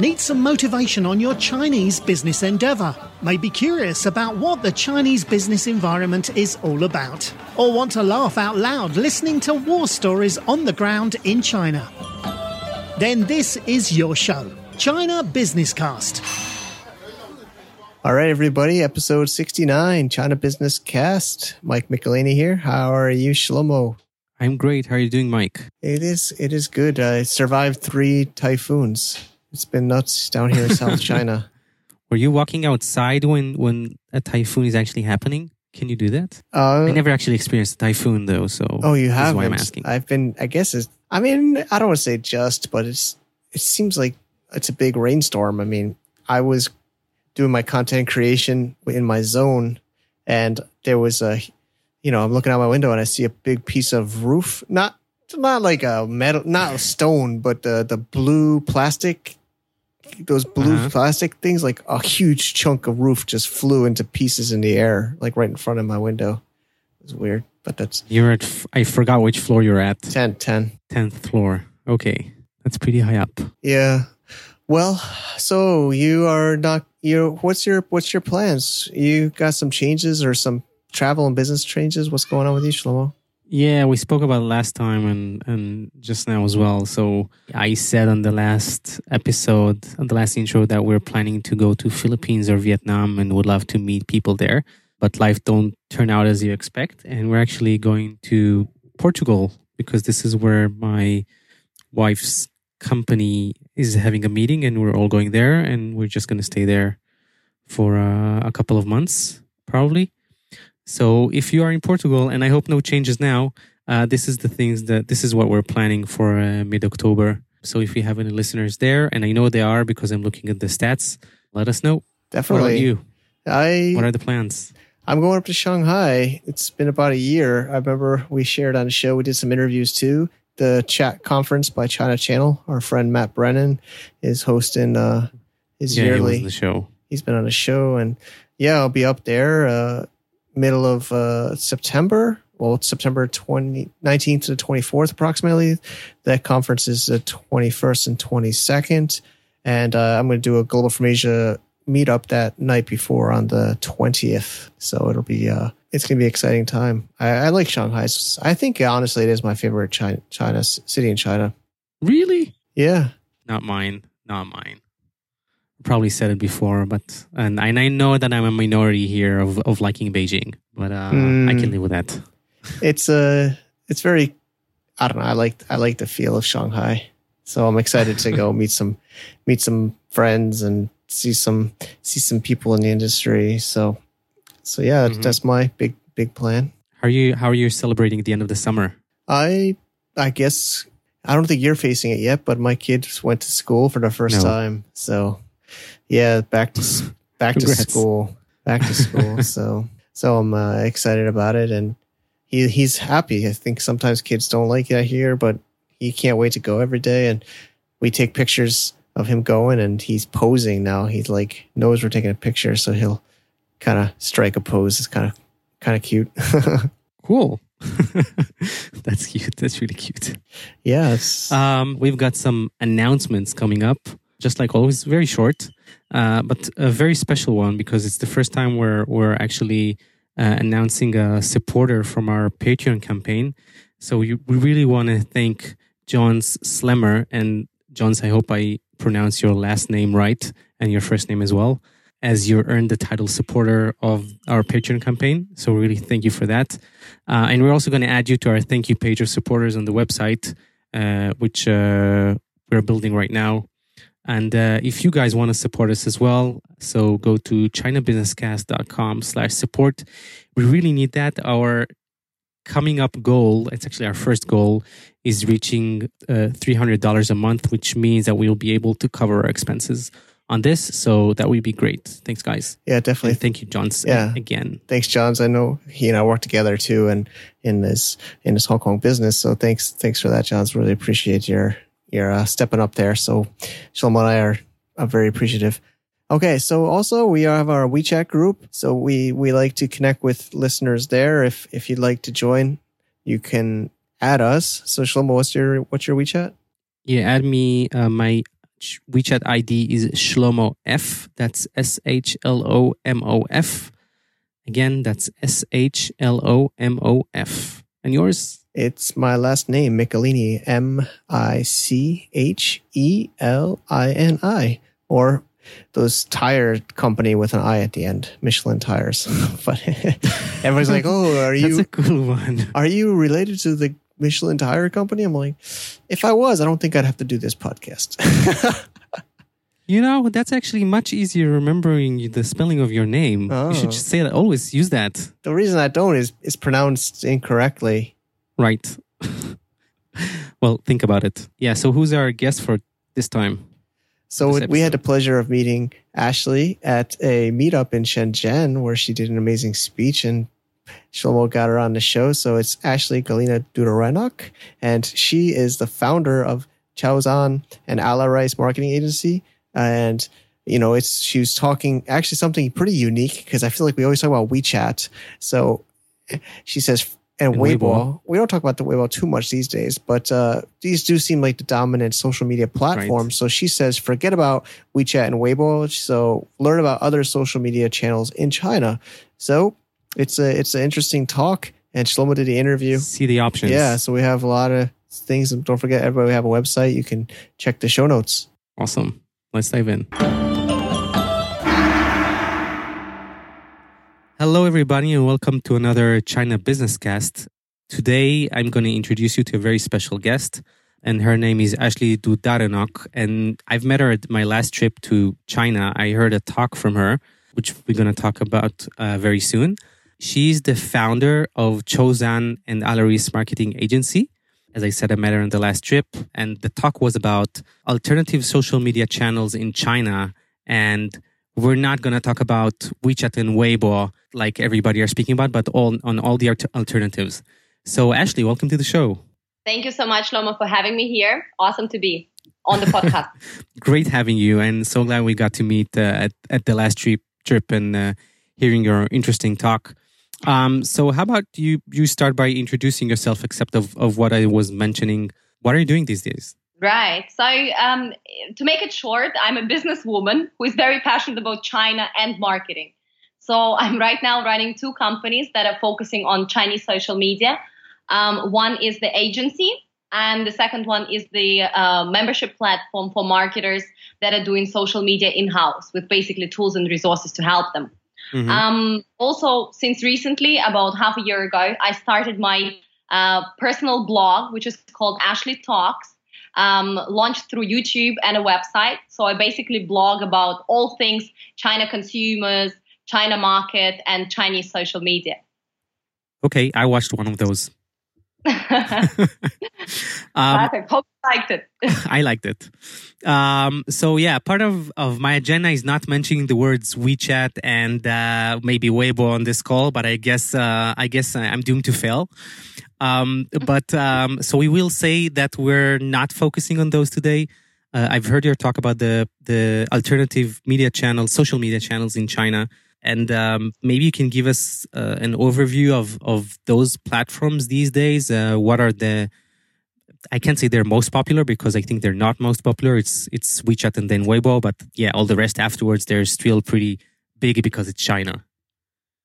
Need some motivation on your Chinese business endeavor? May be curious about what the Chinese business environment is all about? Or want to laugh out loud listening to war stories on the ground in China? Then this is your show, China Business Cast. All right, everybody, episode 69, China Business Cast. Mike Michelini here. How are you, Shlomo? I'm great. How are you doing, Mike? It is it is good. I survived three typhoons. It's been nuts down here in South China. Were you walking outside when when a typhoon is actually happening? Can you do that? Uh, I never actually experienced a typhoon though, so oh, you have? why I'm asking. I've been. I guess it's. I mean, I don't want to say just, but it's. It seems like it's a big rainstorm. I mean, I was doing my content creation in my zone, and there was a. You know, I'm looking out my window and I see a big piece of roof. Not not like a metal, not a stone, but the the blue plastic those blue Uh-huh. plastic things, like a huge chunk of roof just flew into pieces in the air, like right in front of my window. It was weird, but that's You're at. f- I forgot which floor you're at. 10, 10. Tenth floor. Okay, that's pretty high up. Yeah. Well, so you are not you what's your what's your plans? You got some changes or some travel and business changes? What's going on with you, Shlomo? Yeah, we spoke about last time and and just now as well. So I said on the last episode, on the last intro, that we're planning to go to Philippines or Vietnam and would love to meet people there. But life don't turn out as you expect, and we're actually going to Portugal because this is where my wife's company is having a meeting, and we're all going there, and we're just going to stay there for uh, a couple of months, probably. So if you are in Portugal, and I hope no changes now, uh, this is the things that this is what we're planning for uh, mid October. So if you have any listeners there, and I know they are because I'm looking at the stats, let us know. What Definitely. about you? I What are the plans? I'm going up to Shanghai. It's been about a year. I remember we shared on the show. We did some interviews too. The chat conference by China Channel. Our friend Matt Brennan is hosting uh, his Yeah, he yearly. on the show. He's been on a show, and yeah, I'll be up there uh, middle of uh, September. Well, it's September 20, 19th to the 24th, approximately. That conference is the 21st and 22nd. And uh, I'm going to do a Global from Asia meetup that night before on the 20th. So it'll be, uh, it's going to be an exciting time. I, I like Shanghai. I think, honestly, it is my favorite China, China city in China. Really? Yeah. Not mine. Not mine. Probably said it before, but and, and I know that I'm a minority here of, of liking Beijing, but uh, I can Mm. live with that. it's uh it's very I don't know. I like I like the feel of Shanghai, so I'm excited to go meet some meet some friends and see some see some people in the industry. So so yeah, Mhm. that's my big big plan. How are you? How are you celebrating the end of the summer? I I guess I don't think you're facing it yet, but my kids went to school for the first No. time. So yeah, back to back to Congrats. school, back to school. so so I'm uh, excited about it, and he he's happy. I think sometimes kids don't like that here, but he can't wait to go every day. And we take pictures of him going, and he's posing now. He's like knows we're taking a picture, so he'll kind of strike a pose. It's kind of kind of cute. Cool. That's cute. That's really cute. Yes. Um, we've got some announcements coming up, just like always, very short, uh, but a very special one because it's the first time we're we're actually uh, announcing a supporter from our Patreon campaign. So we, we really want to thank John's Slemmer and John's. I hope I pronounce your last name right and your first name as well, as you earned the title supporter of our Patreon campaign. So really thank you for that. Uh, and we're also going to add you to our thank you page of supporters on the website, uh, which uh, we're building right now. And uh, if you guys want to support us as well, so go to chinabusinesscast.com slash support. We really need that. Our coming up goal, it's actually our first goal, is reaching uh, $300 a month, which means that we'll be able to cover our expenses on this. So that would be great. Thanks, guys. yeah, definitely. And thank you, Johns, Yeah. again. thanks, Johns. I know he and I work together too, and in this in this Hong Kong business. So thanks, thanks for that, Johns. Really appreciate your your uh, stepping up there. So Shlomo and I are, are very appreciative. Okay, so also we have our WeChat group. So we we like to connect with listeners there. If if you'd like to join, you can add us. So Shlomo, what's your what's your WeChat? Yeah, add me. Uh, my WeChat ID is Shlomo F. That's S H L O M O F. Again, that's S H L O M O F. And yours? It's my last name, Michelini, M I C H E L I N I, or those tire company with an I at the end, Michelin tires. but everyone's like, "Oh, are you? That's a cool one. Are you related to the Michelin tire company?" I'm like, if I was, I don't think I'd have to do this podcast. you know, that's actually much easier remembering the spelling of your name. Oh. You should oh. just say that. Always use that. The reason I don't is it's pronounced incorrectly. Right. well, think about it. Yeah. So, who's our guest for this time? So we had the pleasure of meeting Ashley at a meetup in Shenzhen where she did an amazing speech and Shlomo got her on the show. So it's Ashley Galina Dudarenok, and she is the founder of ChoZan and Alarice Marketing Agency. And you know, it's she was talking actually something pretty unique because I feel like we always talk about WeChat. So she says and, and Weibo. Weibo. We don't talk about the Weibo too much these days, but uh, these do seem like the dominant social media platform. Right. So she says, forget about WeChat and Weibo. So learn about other social media channels in China. So it's a it's an interesting talk. And Shlomo did the interview. See the options. Yeah. So we have a lot of things. Don't forget, everybody, we have a website. You can check the show notes. Awesome. Let's dive in. Hello, everybody, and welcome to another China Business Cast. Today, I'm going to introduce you to a very special guest, and her name is Ashley Dudarenok. And I've met her at my last trip to China. I heard a talk from her, which we're going to talk about uh, very soon. She's the founder of ChoZan and Alarice Marketing Agency. As I said, I met her on the last trip, and the talk was about alternative social media channels in China and we're not going to talk about WeChat and Weibo like everybody are speaking about, but all on all the alternatives. So, Ashley, welcome to the show. Thank you so much, Shlomo, for having me here. Awesome to be on the podcast. Great having you, and so glad we got to meet uh, at at the last trip trip and uh, hearing your interesting talk. Um, so, how about you? You start by introducing yourself, except of of what I was mentioning. What are you doing these days? Right. So, um, to make it short, I'm a businesswoman who is very passionate about China and marketing. So, I'm right now running two companies that are focusing on Chinese social media. Um, one is the agency, and the second one is the uh, membership platform for marketers that are doing social media in house with basically tools and resources to help them. Mm-hmm. Um, also, since recently, about half a year ago, I started my uh, personal blog, which is called Ashley Talks um, launched through YouTube and a website. So I basically blog about all things China consumers, China market, and Chinese social media. Okay, I watched one of those. um, Perfect. Hope you liked it. I liked it. Um, so yeah, part of, of my agenda is not mentioning the words WeChat and uh, maybe Weibo on this call, but I guess uh, I guess I'm doomed to fail. Um, but um, so we will say that we're not focusing on those today. Uh, I've heard your talk about the the alternative media channels, social media channels in China, and um, maybe you can give us uh, an overview of of those platforms these days. Uh, what are the I can't say they're most popular because I think they're not most popular. It's it's WeChat and then Weibo, but yeah, all the rest afterwards they're still pretty big because it's China.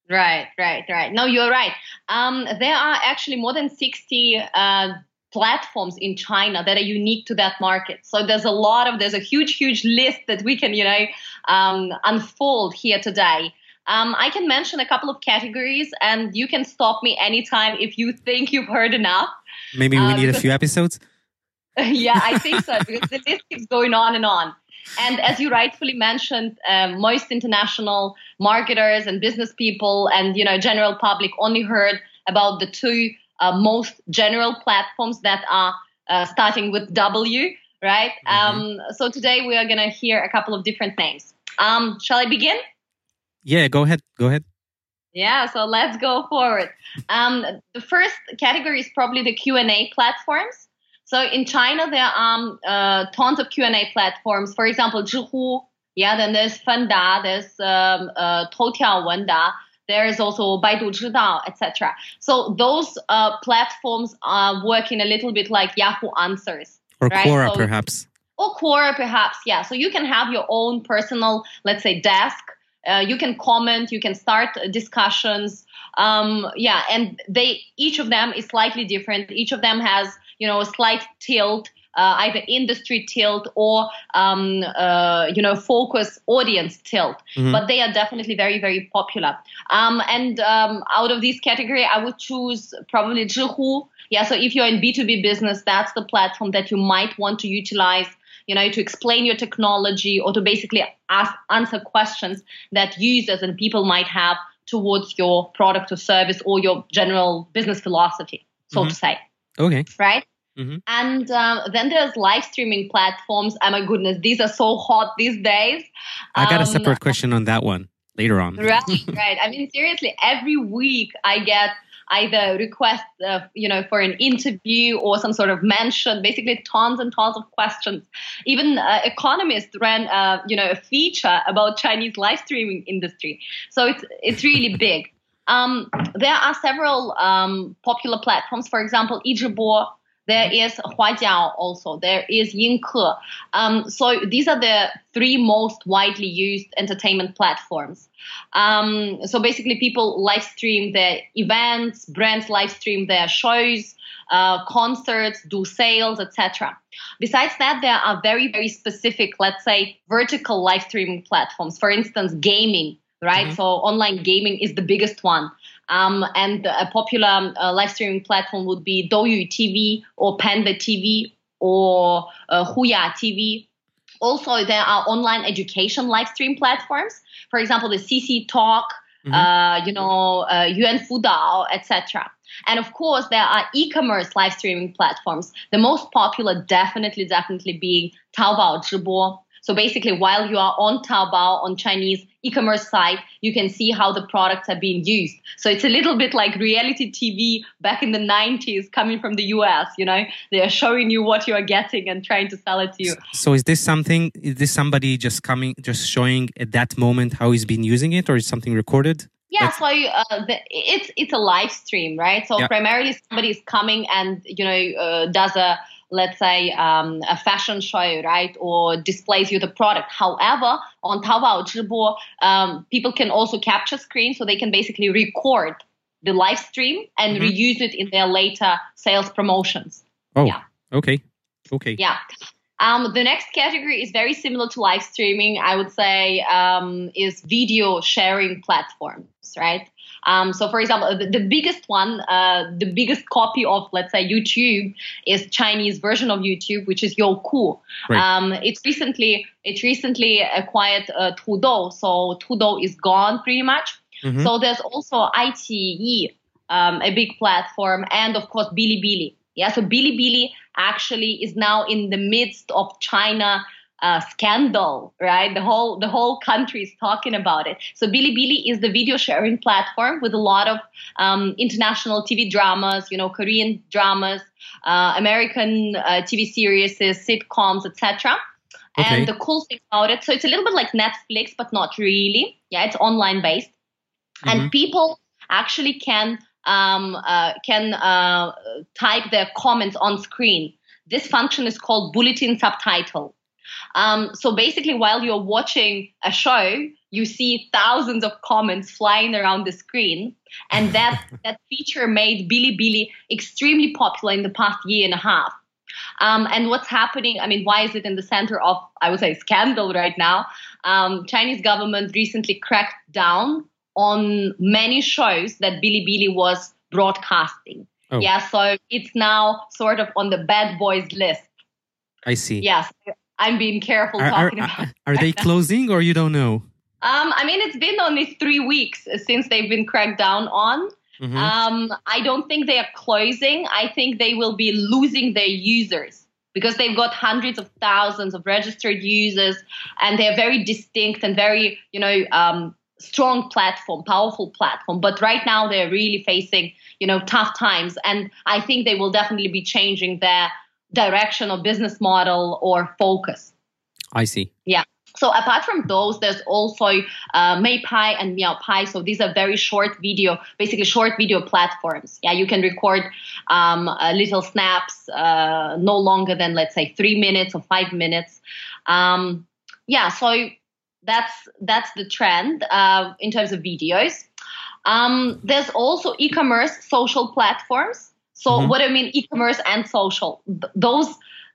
Right, right, right. No, you're right. Um, there are actually more than 60 uh, platforms in China that are unique to that market. So there's a lot of, there's a huge, huge list that we can, you know, um, unfold here today. Um, I can mention a couple of categories, and you can stop me anytime if you think you've heard enough. Maybe we uh, need a few episodes. yeah, I think so because the list keeps going on and on. And as you rightfully mentioned, um, most international marketers and business people and you know general public only heard about the two uh, most general platforms that are uh, starting with W, right? Mm-hmm. Um, so today we are going to hear a couple of different names. Um, shall I begin? Yeah, go ahead. Go ahead. Yeah, so let's go forward. Um, the first category is probably the Q and A platforms. So in China, there are uh, tons of Q&A platforms. For example, Zhihu. Yeah, then there's Fenda, there's um, uh, Toutiao Wenda. There is also Baidu Zhidao, etc. So those uh, platforms are working a little bit like Yahoo Answers. Or right? Quora, so, perhaps. or Quora perhaps yeah so you can have your own personal let's say desk uh, you can comment you can start discussions um, yeah and they each of them is slightly different each of them has you know a slight tilt uh, either industry tilt or um, uh, you know focus audience tilt Mhm. but they are definitely very very popular um, and um, out of this category i would choose probably Zhihu. yeah so if you're in b2b business that's the platform that you might want to utilize you know to explain your technology or to basically ask answer questions that users and people might have towards your product or service or your general business philosophy so Mhm. to say Okay. right? Mm-hmm. And um, then there's live streaming platforms. Oh my goodness, these are so hot these days. I got a Um, separate question on that one later on. Right, right. I mean, seriously, every week I get either request, uh, you know, for an interview or some sort of mention. Basically, tons and tons of questions. Even uh, Economist ran, uh, you know, a feature about Chinese live streaming industry. So it's it's really big. Um, there are several um, popular platforms. For example, Yizhibo. There is Huajiao also. There is Yingke. Um, so these are the three most widely used entertainment platforms. Um, so basically, people live stream their events, brands live stream their shows, uh, concerts, do sales, etc. Besides that, there are very, very specific, let's say, vertical live streaming platforms. For instance, gaming, right? Mhm. So online gaming is the biggest one. Um, and a popular uh, live streaming platform would be Douyu TV or Panda TV or uh, Huya TV. Also, there are online education live stream platforms. For example, the CC Talk, Mhm. uh, you know, uh, Yuan Fudao, etc. And of course, there are e-commerce live streaming platforms. The most popular, definitely, definitely being Taobao Zhibo. So basically, while you are on Taobao on Chinese e-commerce site, you can see how the products are being used. So it's a little bit like reality TV back in the 90s, coming from the US. You know, they are showing you what you are getting and trying to sell it to you. So is this something? Is this somebody just coming, just showing at that moment how he's been using it, or is something recorded? Yeah, so uh, the, it's it's a live stream, right? So Yeah. primarily somebody is coming and you know uh, does a let's say um, a fashion show, right, or displays you the product. However, on Taobao Zhibo, um, people can also capture screen, so they can basically record the live stream and Mhm. reuse it in their later sales promotions. Oh, Yeah. okay, okay. Yeah. Um, the next category is very similar to live streaming. I would say um, is video sharing platforms, right? Um, so, for example, the, the biggest one, uh, the biggest copy of, let's say, YouTube is Chinese version of YouTube, which is Youku. Right. Um, it's recently it recently acquired uh, Tudou, so Tudou is gone pretty much. Mhm. So there's also ITE, um, a big platform, and of course Bilibili. Yeah, so Bilibili actually is now in the midst of China uh, scandal, right? The whole the whole country is talking about it. So Bilibili is the video sharing platform with a lot of um, international TV dramas, you know, Korean dramas, uh, American uh, TV series, sitcoms, etc. Okay. And the cool thing about it, so it's a little bit like Netflix, but not really. Yeah, it's online based, Mhm. and people actually can um, uh, can uh, type their comments on screen. This function is called bulletin subtitle. Um, so basically, while you're watching a show, you see thousands of comments flying around the screen, and that that feature made Bilibili extremely popular in the past year and a half. Um, and what's happening? I mean, why is it in the center of, I would say, scandal right now? Um, Chinese government recently cracked down on many shows that Bilibili was broadcasting. Oh. Yeah, so it's now sort of on the bad boys list. I see. Yes, I'm being careful Are, are, talking about. are- are they closing or you don't know? Um, I mean, it's been only three weeks since they've been cracked down on. Mhm. Um, I don't think they are closing. I think they will be losing their users because they've got hundreds of thousands of registered users, and they're very distinct and very, you know, um, strong platform, powerful platform. But right now, they're really facing, you know, tough times, and I think they will definitely be changing their direction or business model or focus. I see. Yeah. So apart from those, there's also uh, Meipai and Miaopai. So these are very short video, basically short video platforms. Yeah, you can record um, uh, little snaps, uh, no longer than let's say three minutes or five minutes. Um, yeah, so that's that's the trend uh, in terms of videos. Um, there's also e-commerce social platforms. So mm-hmm. what I mean, e-commerce and social, th- those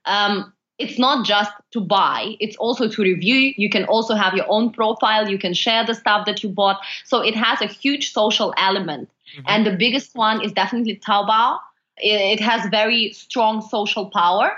um, it's not just to buy it's also to review. You can also have your own profile. You can share the stuff that you bought. So it has a huge social element. Mm-hmm. and the biggest one is definitely taobao. It, has very strong social power.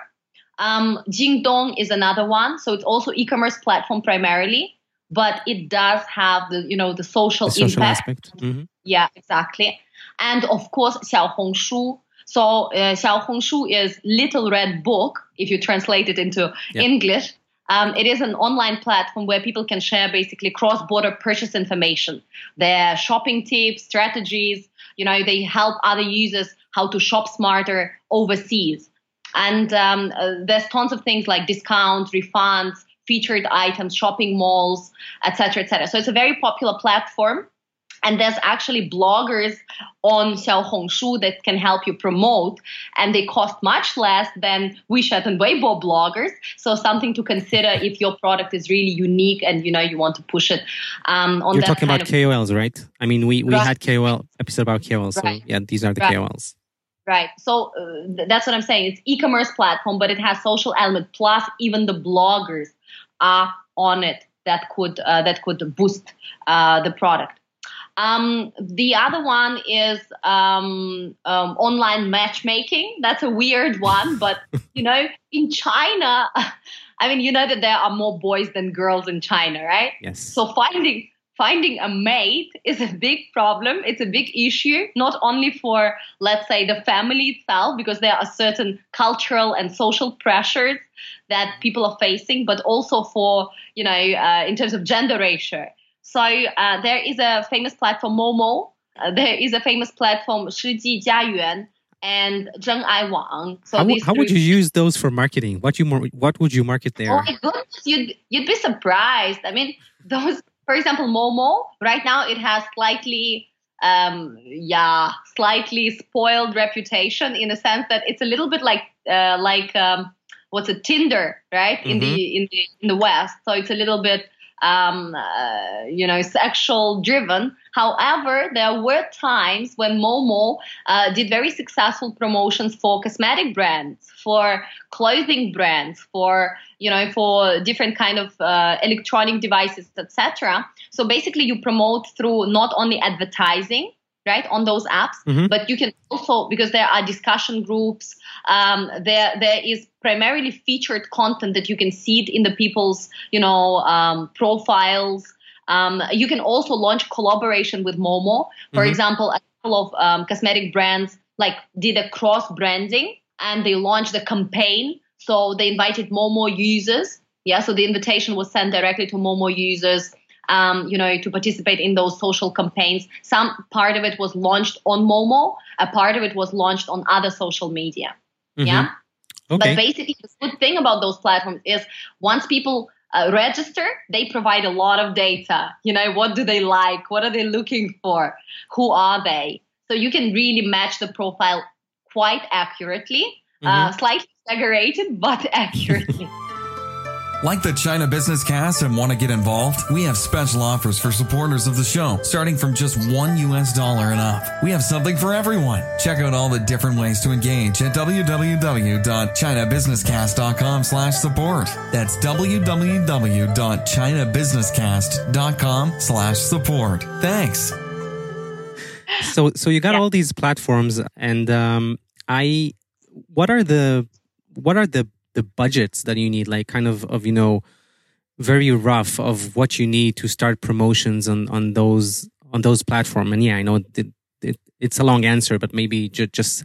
Um, jingdong is another one. So it's also e-commerce platform primarily but it does have the you know the social, the social impact. aspect. Mm-hmm. yeah exactly. And of course xiaohongshu so uh, Xiaohongshu is Little Red Book, if you translate it into English. Um, it is an online platform where people can share basically cross-border purchase information, their shopping tips, strategies. You know, they help other users how to shop smarter overseas. And um, uh, there's tons of things like discounts, refunds, featured items, shopping malls, etc., etc. So it's a very popular platform and there's actually bloggers on Xiaohongshu that can help you promote, and they cost much less than WeChat and Weibo bloggers. So something to consider if your product is really unique and you know you want to push it. Um, on You're talking about of- KOLs, right? I mean, we we right. had KOL episode about KOLs, so yeah, these are the right. KOLs. Right. So uh, that's what I'm saying. It's e-commerce platform, but it has social element. Plus, even the bloggers are on it that could uh, that could boost uh, the product. Um, the other one is um, um, online matchmaking. That's a weird one, but you know, in China, I mean, you know that there are more boys than girls in China, right? Yes. So finding finding a mate is a big problem. It's a big issue, not only for let's say the family itself, because there are certain cultural and social pressures that people are facing, but also for you know, uh, in terms of gender ratio. So uh, there is a famous platform Momo. Uh, there is a famous platform Shiji Jiayuan and Zheng Ai Wang. So how, how would you use those for marketing? What you what would you market there? Oh my goodness, you'd you'd be surprised. I mean, those for example, Momo right now it has slightly um, yeah, slightly spoiled reputation in the sense that it's a little bit like uh, like um, what's a Tinder, right? In the mm-hmm. in the in the West, so it's a little bit um, uh, you know, sexual driven. However, there were times when Momo uh, did very successful promotions for cosmetic brands, for clothing brands, for you know, for different kind of uh, electronic devices, etc. So basically, you promote through not only advertising right on those apps. Mm-hmm. but you can also because there are discussion groups um, there there is primarily featured content that you can see it in the people's you know um, profiles. Um, you can also launch collaboration with momo. For mm-hmm. example a couple of um, cosmetic brands like did a cross branding and they launched a campaign. So they invited momo users. Yeah so the invitation was sent directly to momo users um, you know, to participate in those social campaigns. Some part of it was launched on Momo, a part of it was launched on other social media. Mm-hmm. Yeah. Okay. But basically, the good thing about those platforms is once people uh, register, they provide a lot of data. You know, what do they like? What are they looking for? Who are they? So you can really match the profile quite accurately, uh, mm-hmm. uh, slightly exaggerated, but accurately. Like the China Business Cast and want to get involved? We have special offers for supporters of the show, starting from just one US dollar and up. We have something for everyone. Check out all the different ways to engage at www.chinabusinesscast.com slash support. That's www.chinabusinesscast.com slash support. Thanks. So, so you got yeah. all these platforms and, um, I, what are the, what are the the budgets that you need, like kind of of you know, very rough of what you need to start promotions on on those on those platform. And yeah, I know it, it, it's a long answer, but maybe ju- just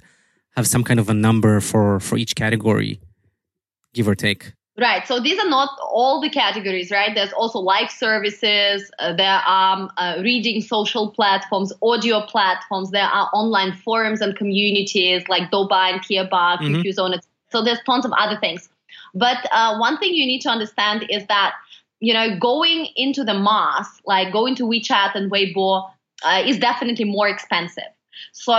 have some kind of a number for for each category, give or take. Right. So these are not all the categories, right? There's also live services. Uh, there are uh, reading social platforms, audio platforms. There are online forums and communities like Douban 贴吧, mm-hmm. Zone, so there's tons of other things. But uh, one thing you need to understand is that you know, going into the mass, like going to WeChat and Weibo, uh, is definitely more expensive. So,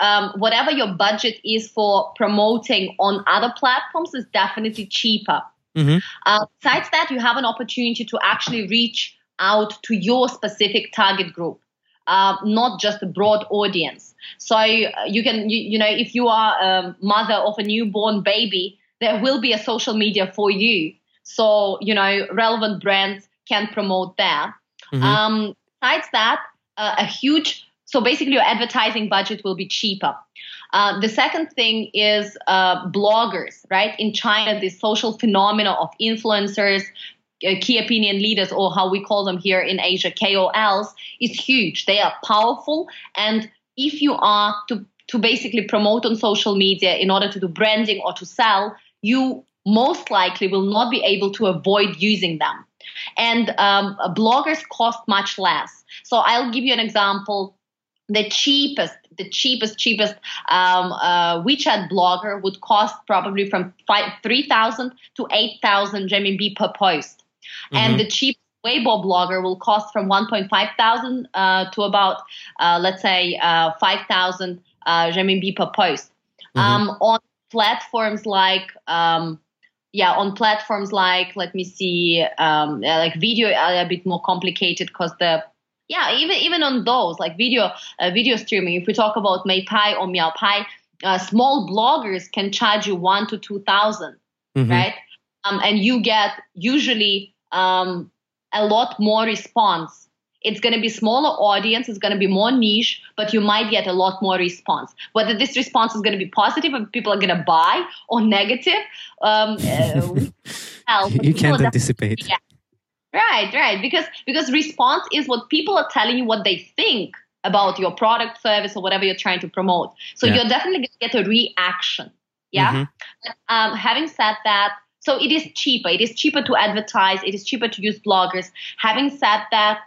um, whatever your budget is for promoting on other platforms is definitely cheaper. Mm-hmm. Uh, besides that, you have an opportunity to actually reach out to your specific target group, uh, not just a broad audience. So, uh, you can, you, you know, if you are a mother of a newborn baby, there will be a social media for you. So, you know, relevant brands can promote there. Mm-hmm. Um, besides that, uh, a huge so basically, your advertising budget will be cheaper. Uh, the second thing is uh, bloggers, right? In China, this social phenomena of influencers, key opinion leaders, or how we call them here in Asia, KOLs, is huge. They are powerful, and if you are to to basically promote on social media in order to do branding or to sell, you most likely will not be able to avoid using them. And um, bloggers cost much less. So I'll give you an example the cheapest the cheapest cheapest um, uh, WeChat blogger would cost probably from 3,000 to 8,000 RMB per post. Mm-hmm. And the cheap Weibo blogger will cost from 1.5 thousand uh, to about, uh, let's say, uh, 5,000 uh, RMB per post. Mm-hmm. Um, on platforms like, um, yeah, on platforms like, let me see, um, like video, a bit more complicated because the yeah, even even on those like video uh, video streaming, if we talk about Meipai or Miaopai, uh, small bloggers can charge you one to two thousand, mm-hmm. right? Um, and you get usually um, a lot more response. It's going to be smaller audience. It's going to be more niche, but you might get a lot more response. Whether this response is going to be positive and people are going to buy or negative, um, uh, you can't anticipate. Yeah, Right, right. Because because response is what people are telling you what they think about your product, service, or whatever you're trying to promote. So yeah. you're definitely going to get a reaction. Yeah. Mm-hmm. Um, having said that, so it is cheaper. It is cheaper to advertise. It is cheaper to use bloggers. Having said that,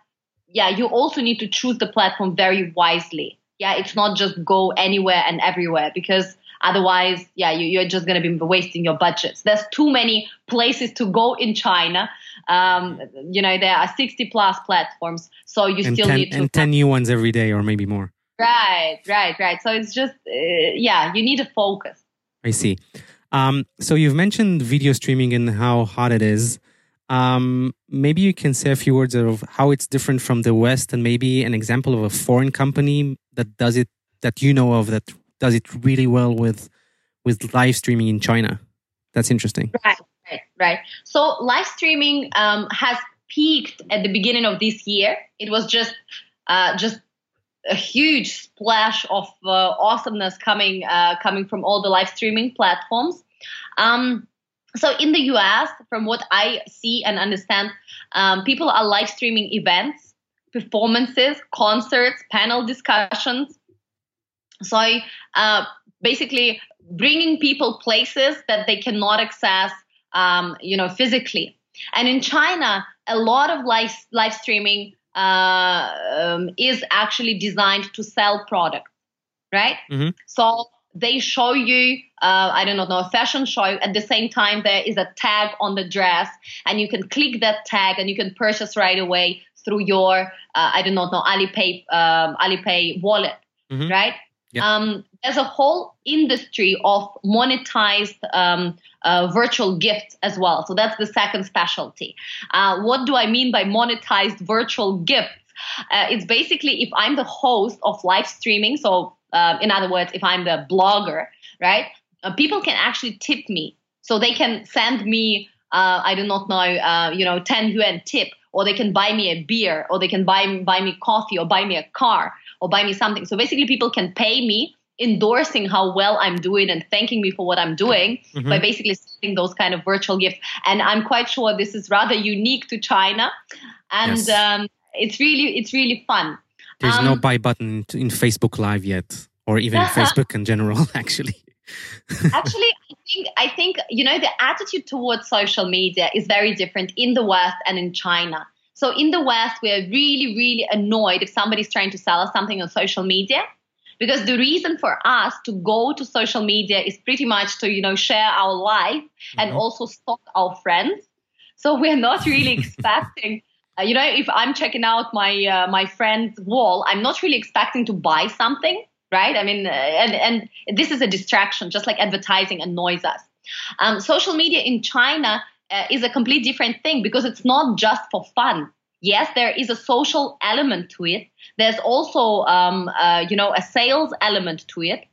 yeah, you also need to choose the platform very wisely. Yeah, it's not just go anywhere and everywhere because otherwise, yeah, you, are just going to be wasting your budgets. There's too many places to go in China um, you know, there are 60 plus platforms. So you and still 10, need to. And 10 new ones every day or maybe more. Right, right, right. So it's just, uh, yeah, you need to focus. I see. Um, so you've mentioned video streaming and how hot it is. Um, maybe you can say a few words of how it's different from the West and maybe an example of a foreign company that does it, that you know of, that does it really well with, with live streaming in China. That's interesting. Right. Right, right. So live streaming um, has peaked at the beginning of this year. It was just uh, just a huge splash of uh, awesomeness coming uh, coming from all the live streaming platforms. Um, so in the US, from what I see and understand, um, people are live streaming events, performances, concerts, panel discussions. So uh, basically, bringing people places that they cannot access um, you know, physically. And in China, a lot of live, live streaming uh, um, is actually designed to sell products, right? Mm-hmm. So they show you, uh, I don't know, a fashion show. At the same time, there is a tag on the dress, and you can click that tag and you can purchase right away through your, uh, I do not know, Alipay, um, Alipay wallet, mm-hmm. right? Yeah. Um, there's a whole industry of monetized um, uh, virtual gifts as well. So that's the second specialty. Uh, what do I mean by monetized virtual gifts? Uh, it's basically if I'm the host of live streaming, so uh, in other words, if I'm the blogger, right? Uh, people can actually tip me, so they can send me, uh, I do not know, you know, 10 yuan tip, or they can buy me a beer, or they can buy buy me coffee, or buy me a car, or buy me something. So basically, people can pay me endorsing how well I'm doing and thanking me for what I'm doing mm-hmm. by basically sending those kind of virtual gifts. And I'm quite sure this is rather unique to China, and yes. um, it's really it's really fun. There's um, no buy button in Facebook Live yet, or even Facebook in general, actually. actually, I think I think you know the attitude towards social media is very different in the West and in China. So in the West, we are really, really annoyed if somebody's trying to sell us something on social media because the reason for us to go to social media is pretty much to you know share our life mm-hmm. and also stalk our friends So we're not really expecting. Uh, you know, if I'm checking out my uh, my friend's wall, I'm not really expecting to buy something, right? I mean, uh, and and this is a distraction, just like advertising annoys us. Um, social media in China uh, is a complete different thing because it's not just for fun. Yes, there is a social element to it. There's also, um, uh, you know, a sales element to it.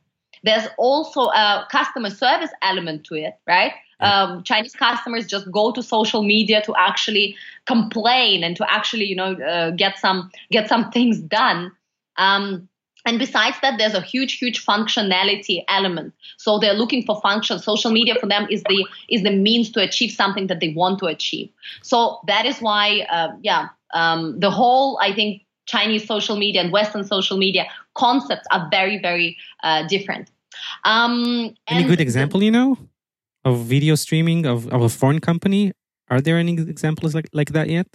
There's also a customer service element to it, right? Um, Chinese customers just go to social media to actually complain and to actually, you know, uh, get some get some things done. Um, and besides that, there's a huge, huge functionality element. So they're looking for function. Social media for them is the is the means to achieve something that they want to achieve. So that is why, uh, yeah, um, the whole I think Chinese social media and Western social media concepts are very, very uh, different. Um, any good example, you know, of video streaming of, of a foreign company? Are there any examples like, like that yet?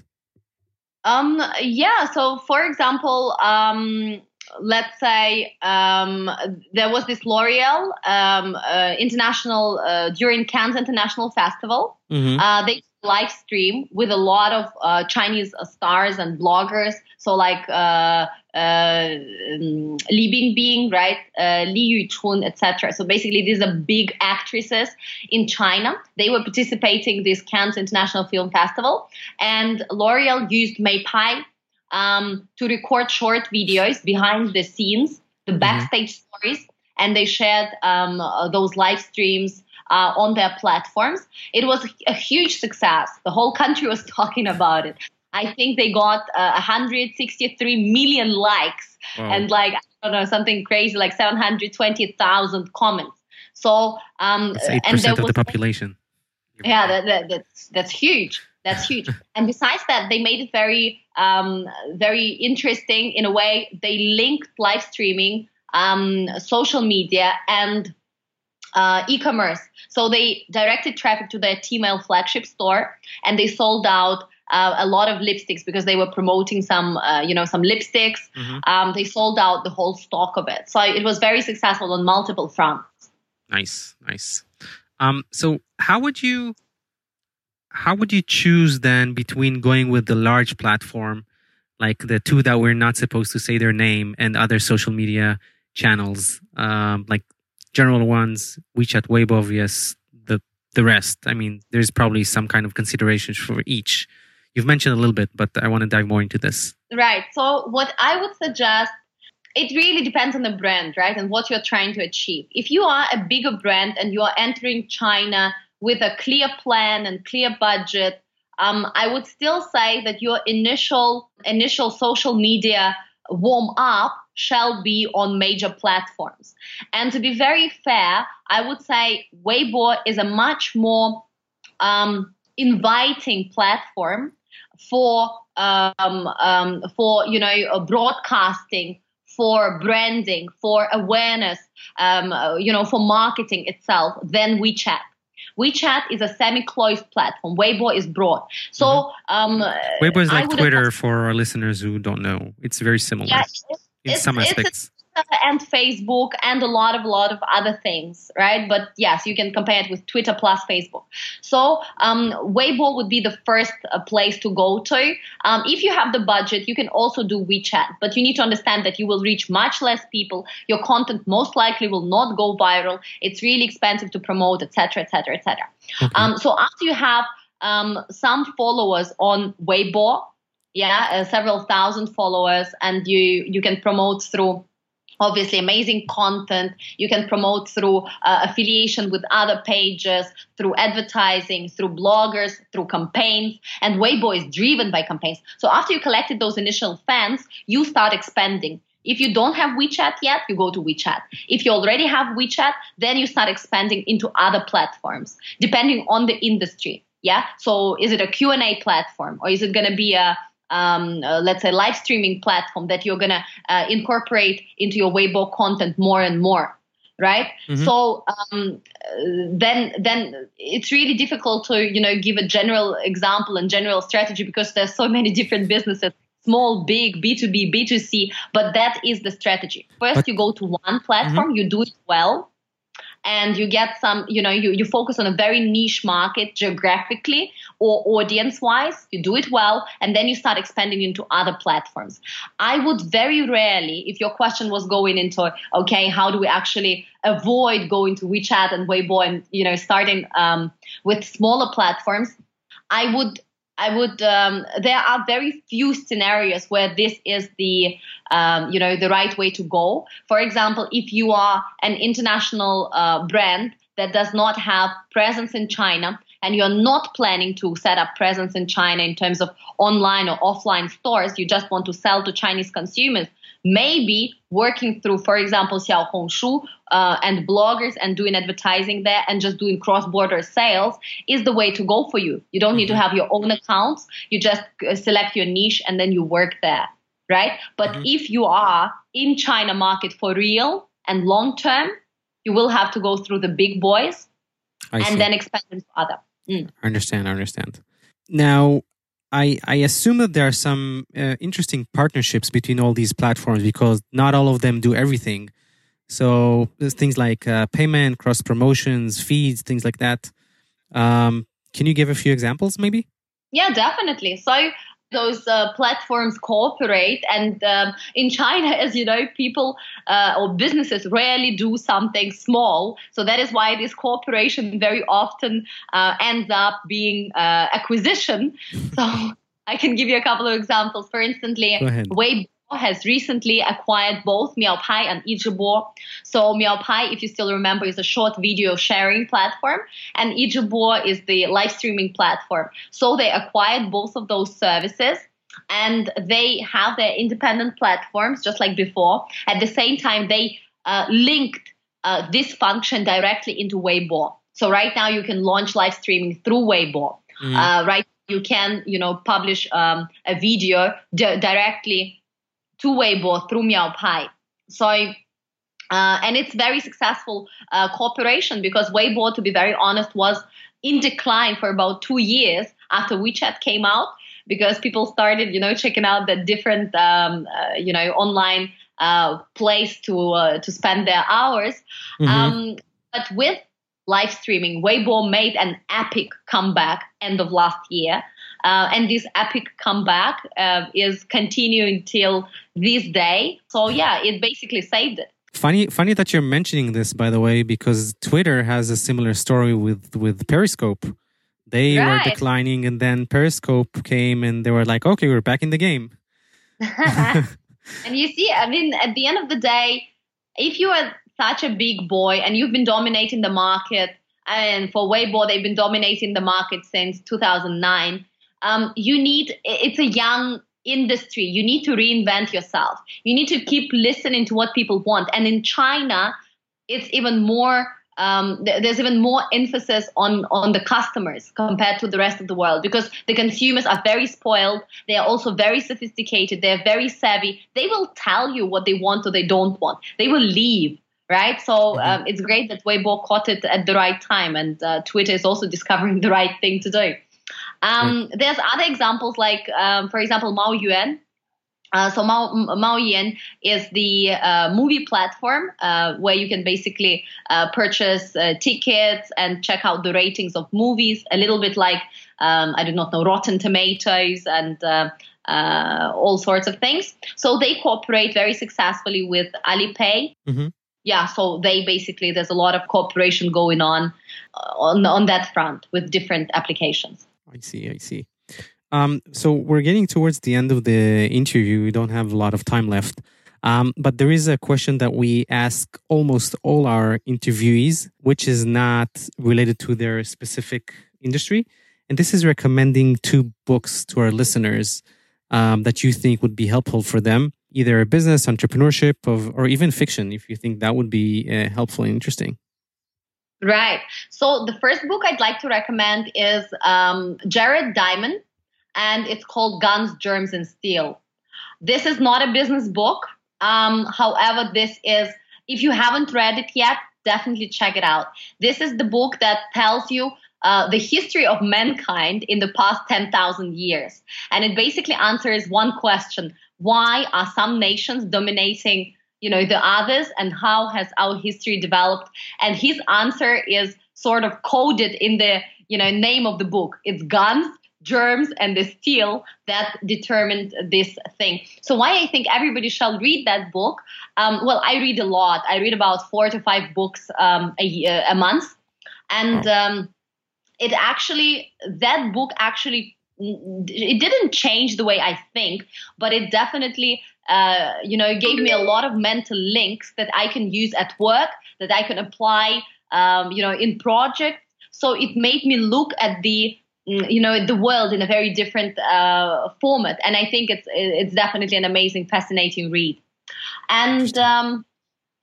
Um, yeah. So, for example, um, let's say um, there was this L'Oreal um, uh, international uh, during Cannes International Festival. Mm-hmm. Uh, they live stream with a lot of uh, Chinese stars and bloggers. So like uh, uh, um, Li Bingbing, right, uh, Li Yuchun, etc. So basically, these are big actresses in China. They were participating in this Cannes International Film Festival, and L'Oreal used Meipai um, to record short videos behind the scenes, the mm-hmm. backstage mm-hmm. stories, and they shared um, those live streams uh, on their platforms. It was a huge success. The whole country was talking about it. I think they got uh, 163 million likes wow. and like I don't know something crazy like 720,000 comments. So um, that's eight percent of the population. Yeah, that, that, that's that's huge. That's huge. and besides that, they made it very um, very interesting in a way. They linked live streaming, um, social media, and uh, e-commerce. So they directed traffic to their Tmall flagship store, and they sold out uh, a lot of lipsticks because they were promoting some, uh, you know, some lipsticks. Mm-hmm. Um, they sold out the whole stock of it, so it was very successful on multiple fronts. Nice, nice. Um, so how would you, how would you choose then between going with the large platform, like the two that we're not supposed to say their name, and other social media channels, um, like general ones, WeChat, Weibo, yes, the the rest. I mean, there's probably some kind of considerations for each. You've mentioned a little bit, but I want to dive more into this. Right. So, what I would suggest, it really depends on the brand, right, and what you're trying to achieve. If you are a bigger brand and you are entering China with a clear plan and clear budget, um, I would still say that your initial initial social media warm up shall be on major platforms. And to be very fair, I would say Weibo is a much more um, inviting platform for um, um, for you know broadcasting, for branding, for awareness, um, uh, you know, for marketing itself than WeChat. WeChat is a semi-closed platform. Weibo is broad. So mm-hmm. um, Weibo is like Twitter for our listeners who don't know. It's very similar yeah, in some aspects and Facebook and a lot of lot of other things, right? But yes, you can compare it with Twitter plus Facebook. So um, Weibo would be the first uh, place to go to. Um, if you have the budget, you can also do WeChat, but you need to understand that you will reach much less people. Your content most likely will not go viral. It's really expensive to promote, etc., etc., etc. So after you have um, some followers on Weibo, yeah, uh, several thousand followers, and you you can promote through obviously amazing content you can promote through uh, affiliation with other pages through advertising through bloggers through campaigns and weibo is driven by campaigns so after you collected those initial fans you start expanding if you don't have WeChat yet, you go to WeChat. If you already have WeChat, then you start expanding into other platforms, depending on the industry. Yeah. So is it a Q&A platform or is it going to be a um, uh, let's say live streaming platform that you're gonna uh, incorporate into your Weibo content more and more right mm-hmm. so um, then then it's really difficult to you know give a general example and general strategy because there's so many different businesses small big b2b b2c but that is the strategy first but, you go to one platform mm-hmm. you do it well and you get some, you know, you, you focus on a very niche market geographically or audience wise, you do it well, and then you start expanding into other platforms. I would very rarely, if your question was going into, okay, how do we actually avoid going to WeChat and Weibo and, you know, starting um, with smaller platforms, I would I would. Um, there are very few scenarios where this is the, um, you know, the right way to go. For example, if you are an international uh, brand that does not have presence in China and you're not planning to set up presence in China in terms of online or offline stores, you just want to sell to Chinese consumers, maybe working through, for example, Xiaohongshu uh, and bloggers and doing advertising there and just doing cross-border sales is the way to go for you. You don't need to mm-hmm. have your own accounts. You just uh, select your niche and then you work there, right? But mm-hmm. if you are in China market for real and long term, you will have to go through the big boys I and see. then expand into other. Mm. I understand. I understand. Now, I, I assume that there are some uh, interesting partnerships between all these platforms because not all of them do everything. So there's things like uh, payment, cross promotions, feeds, things like that. Um, can you give a few examples, maybe? Yeah, definitely. So those uh, platforms cooperate, and um, in China, as you know, people uh, or businesses rarely do something small. So that is why this cooperation very often uh, ends up being uh, acquisition. So I can give you a couple of examples. For instance, Weibo has recently acquired both Miaopai and Yizhibo. So Miaopai, if you still remember, is a short video sharing platform, and Yizhibo is the live streaming platform. So they acquired both of those services. And they have their independent platforms just like before. At the same time, they uh, linked uh, this function directly into Weibo. So right now you can launch live streaming through Weibo. Mm. Uh, right, you can you know publish um, a video d- directly to Weibo through Miaopai. So, uh, and it's very successful uh, cooperation because Weibo, to be very honest, was in decline for about two years after WeChat came out because people started, you know, checking out the different, um, uh, you know, online uh, place to uh, to spend their hours. Mm-hmm. Um, but with live streaming, Weibo made an epic comeback end of last year. Uh, and this epic comeback uh, is continuing till this day. So yeah, it basically saved it. Funny, funny that you're mentioning this, by the way, because Twitter has a similar story with with Periscope. They right. were declining, and then Periscope came, and they were like, "Okay, we're back in the game." and you see, I mean, at the end of the day, if you are such a big boy and you've been dominating the market, and for Weibo, they've been dominating the market since 2009 um, you need it's a young industry. You need to reinvent yourself. You need to keep listening to what people want. And in china it's even more um, there's even more emphasis on on the customers compared to the rest of the world because the consumers are very spoiled. They are also very sophisticated. They're very savvy. They will tell you what they want or they don't want. They will leave right? So mm-hmm. um, it's great that weibo caught it at the right time and uh, twitter is also discovering the right thing to do um, There's other examples like, um, for example, Maoyan. Uh, so Mao, Maoyan is the uh, movie platform uh, where you can basically uh, purchase uh, tickets and check out the ratings of movies, a little bit like um, I do not know Rotten Tomatoes and uh, all sorts of things. So they cooperate very successfully with Alipay. Mm-hmm. Yeah, so they basically there's a lot of cooperation going on on on that front with different applications. I see. I see. Um, so we're getting towards the end of the interview. We don't have a lot of time left. Um, but there is a question that we ask almost all our interviewees, which is not related to their specific industry. And this is recommending two books to our listeners um, that you think would be helpful for them, either business, entrepreneurship, of, or even fiction, if you think that would be uh, helpful and interesting. Right. So the first book I'd like to recommend is um, Jared Diamond, and it's called Guns, Germs, and Steel. This is not a business book. Um, however, this is, if you haven't read it yet, definitely check it out. This is the book that tells you uh, the history of mankind in the past 10,000 years. And it basically answers one question Why are some nations dominating you know the others and how has our history developed. And his answer is sort of coded in the you know name of the book. It's guns germs and the steel that determined this thing. So why i think everybody shall read that book um, well i read a lot. I read about four to five books um, a, a month. And um, it actually that book actually it didn't change the way I think, but it definitely, uh, you know, gave me a lot of mental links that I can use at work, that I can apply, um, you know, in projects. So it made me look at the, mm, you know, the world in a very different uh, format, and I think it's it's definitely an amazing, fascinating read. And um,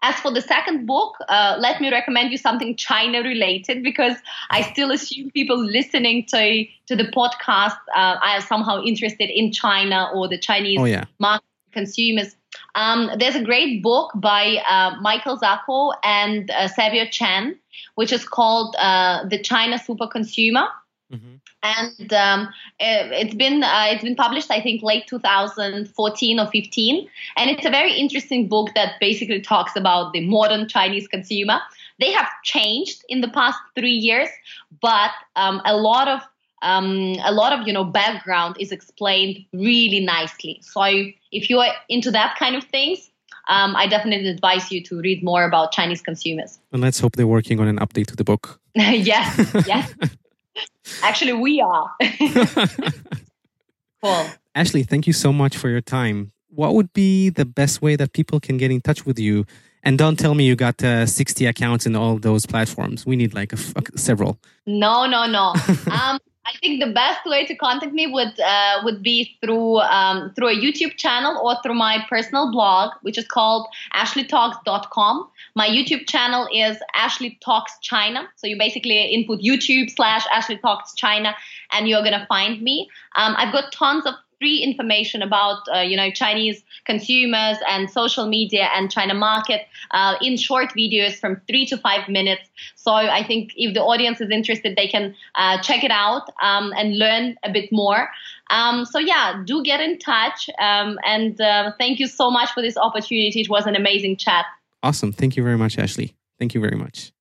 as for the second book, uh, let me recommend you something China related because I still assume people listening to to the podcast uh, are somehow interested in China or the Chinese oh, yeah. market consumers. Um, there's a great book by uh, Michael Zakkour and uh, Savio Chan, which is called uh, The China Super Consumer. Mm-hmm. And um, it, has been uh, it's been published, I think, late 2014 or 15, and it's a very interesting book that basically talks about the modern Chinese consumer. They have changed in the past three years, but um, a lot of um, a lot of you know background is explained really nicely. So if you are into that kind of things, um, I definitely advise you to read more about Chinese consumers. And let's hope they're working on an update to the book. yes, yes. Actually, we are. cool. Ashley, thank you so much for your time. What would be the best way that people can get in touch with you? And don't tell me you got uh, 60 accounts in all those platforms. We need like a, a, several. No, no, no. um, I think the best way to contact me would uh, would be through um, through a YouTube channel or through my personal blog, which is called ashleytalks.com. My YouTube channel is Ashley Talks China. So you basically input YouTube slash Ashley Talks China, and you're gonna find me. Um, I've got tons of free information about uh, you know Chinese consumers and social media and China market uh, in short videos from three to five minutes. So I think if the audience is interested, they can uh, check it out um, and learn a bit more. Um, so yeah, do get in touch um, and uh, thank you so much for this opportunity. It was an amazing chat. Awesome. Thank you very much, Ashley. Thank you very much.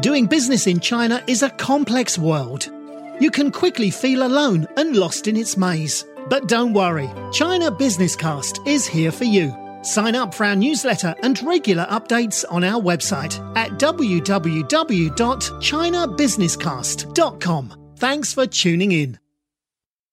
Doing business in China is a complex world. You can quickly feel alone and lost in its maze. But don't worry, China Business Cast is here for you. Sign up for our newsletter and regular updates on our website at www.chinabusinesscast.com. Thanks for tuning in.